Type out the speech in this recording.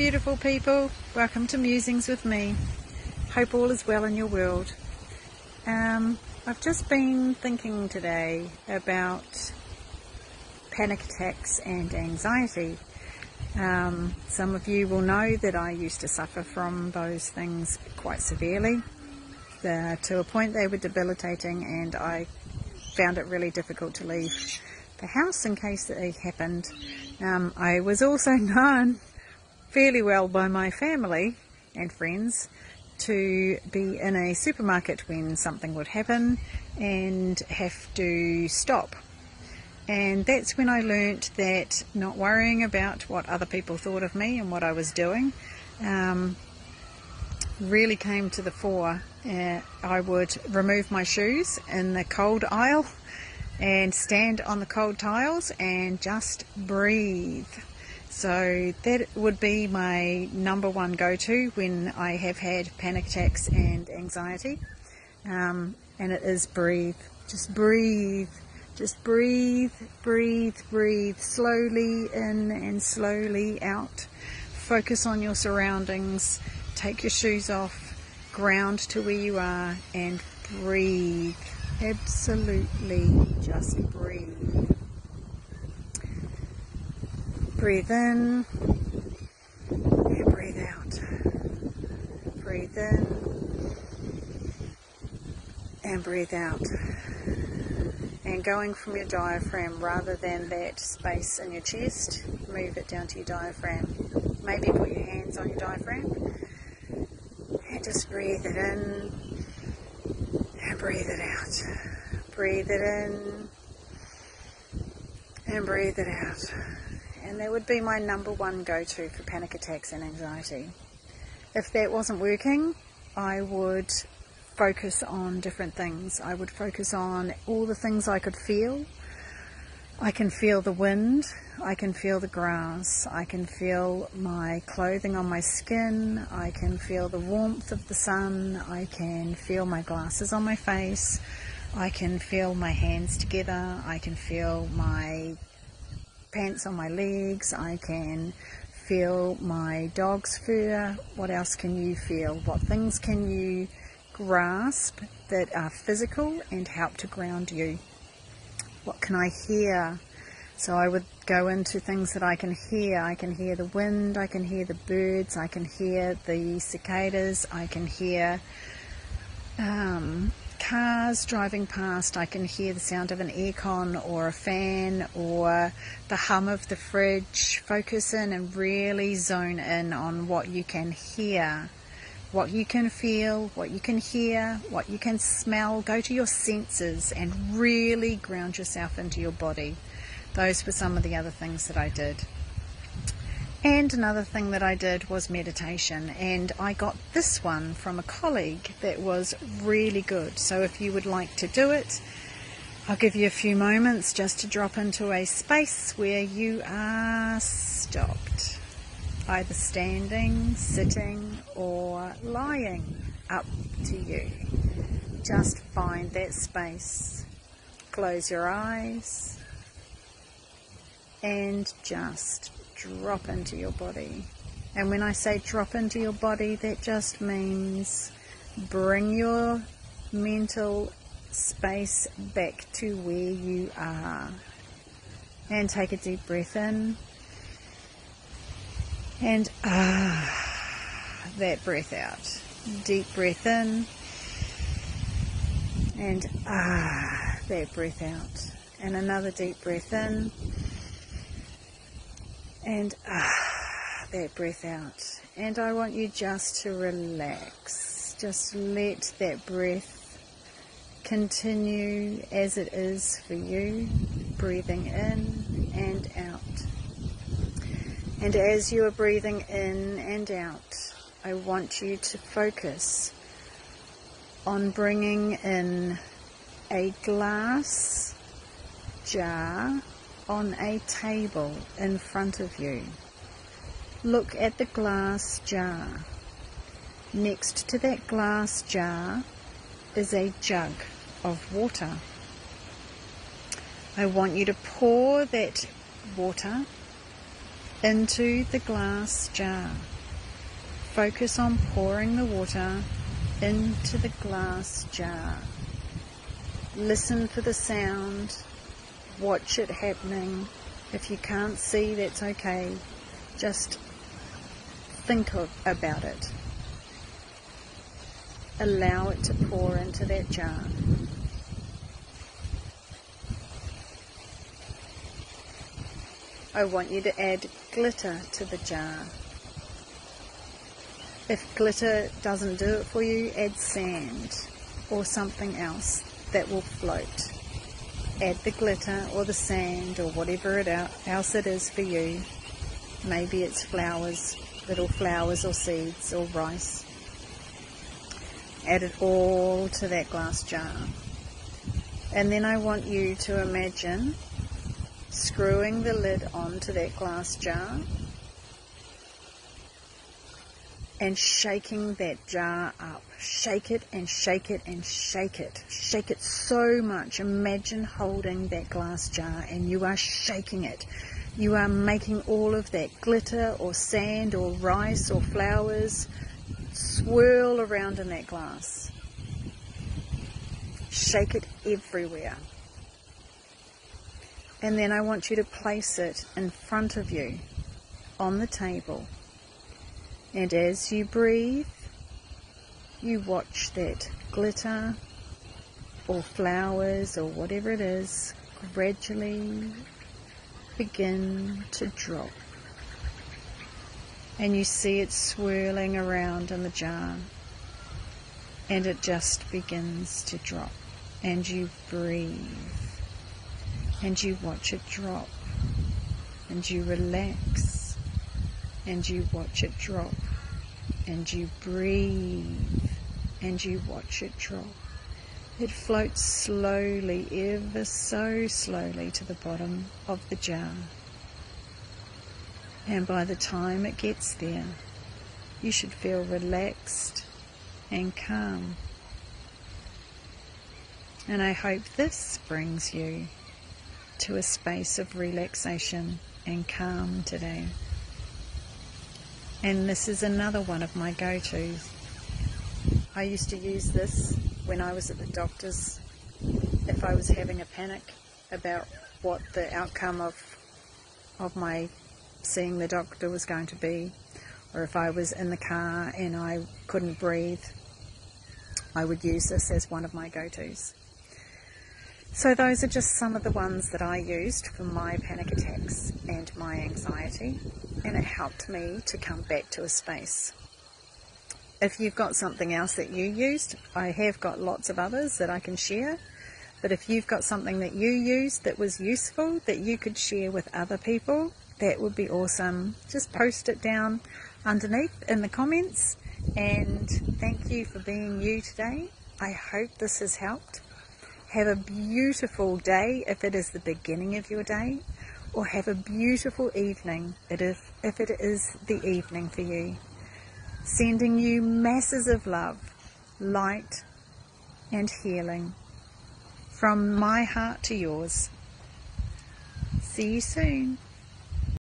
Beautiful people, welcome to Musings with me. Hope all is well in your world. Um, I've just been thinking today about panic attacks and anxiety. Um, some of you will know that I used to suffer from those things quite severely. The, to a point they were debilitating and I found it really difficult to leave the house in case they happened. Um, I was also known fairly well by my family and friends to be in a supermarket when something would happen and have to stop. And that's when I learnt that not worrying about what other people thought of me and what I was doing um, really came to the fore. Uh, I would remove my shoes in the cold aisle and stand on the cold tiles and just breathe so that would be my number one go-to when I have had panic attacks and anxiety. Um, and it is breathe. Just breathe. Just breathe, breathe, breathe. Slowly in and slowly out. Focus on your surroundings. Take your shoes off. Ground to where you are and breathe. Absolutely just breathe. Breathe in and breathe out. Breathe in and breathe out. And going from your diaphragm rather than that space in your chest, move it down to your diaphragm. Maybe put your hands on your diaphragm and just breathe it in and breathe it out. Breathe it in and breathe it out and that would be my number one go-to for panic attacks and anxiety. If that wasn't working, I would focus on different things. I would focus on all the things I could feel. I can feel the wind, I can feel the grass, I can feel my clothing on my skin, I can feel the warmth of the sun, I can feel my glasses on my face, I can feel my hands together, I can feel my pants on my legs, I can feel my dog's fur. What else can you feel? What things can you grasp that are physical and help to ground you? What can I hear? So I would go into things that I can hear. I can hear the wind, I can hear the birds, I can hear the cicadas, I can hear um, cars driving past, I can hear the sound of an aircon or a fan or the hum of the fridge. Focus in and really zone in on what you can hear, what you can feel, what you can hear, what you can smell. Go to your senses and really ground yourself into your body. Those were some of the other things that I did. And another thing that I did was meditation, and I got this one from a colleague that was really good. So if you would like to do it, I'll give you a few moments just to drop into a space where you are stopped, either standing, sitting, or lying. Up to you. Just find that space. Close your eyes and just drop into your body. And when I say drop into your body, that just means bring your mental space back to where you are. And take a deep breath in. And ah, that breath out. Deep breath in. And ah, that breath out. And another deep breath in and ah, that breath out. And I want you just to relax. Just let that breath continue as it is for you, breathing in and out. And as you are breathing in and out, I want you to focus on bringing in a glass jar on a table in front of you. Look at the glass jar. Next to that glass jar is a jug of water. I want you to pour that water into the glass jar. Focus on pouring the water into the glass jar. Listen for the sound. Watch it happening. If you can't see, that's okay. Just think of, about it. Allow it to pour into that jar. I want you to add glitter to the jar. If glitter doesn't do it for you, add sand or something else that will float. Add the glitter or the sand or whatever it else it is for you. Maybe it's flowers, little flowers or seeds or rice. Add it all to that glass jar. And then I want you to imagine screwing the lid onto that glass jar and shaking that jar up. Shake it and shake it and shake it. Shake it so much. Imagine holding that glass jar and you are shaking it. You are making all of that glitter or sand or rice or flowers swirl around in that glass. Shake it everywhere. And then I want you to place it in front of you on the table. And as you breathe, you watch that glitter or flowers or whatever it is gradually begin to drop. And you see it swirling around in the jar. And it just begins to drop. And you breathe and you watch it drop and you relax and you watch it drop and you breathe and you watch it drop. It floats slowly, ever so slowly to the bottom of the jar. And by the time it gets there, you should feel relaxed and calm. And I hope this brings you to a space of relaxation and calm today. And this is another one of my go tos. I used to use this when I was at the doctor's if I was having a panic about what the outcome of of my seeing the doctor was going to be, or if I was in the car and I couldn't breathe, I would use this as one of my go tos. So, those are just some of the ones that I used for my panic attacks and my anxiety, and it helped me to come back to a space. If you've got something else that you used, I have got lots of others that I can share. But if you've got something that you used that was useful that you could share with other people, that would be awesome. Just post it down underneath in the comments. And thank you for being you today. I hope this has helped. Have a beautiful day if it is the beginning of your day, or have a beautiful evening if, it is the evening for you. Sending you masses of love, light, and healing from my heart to yours. See you soon.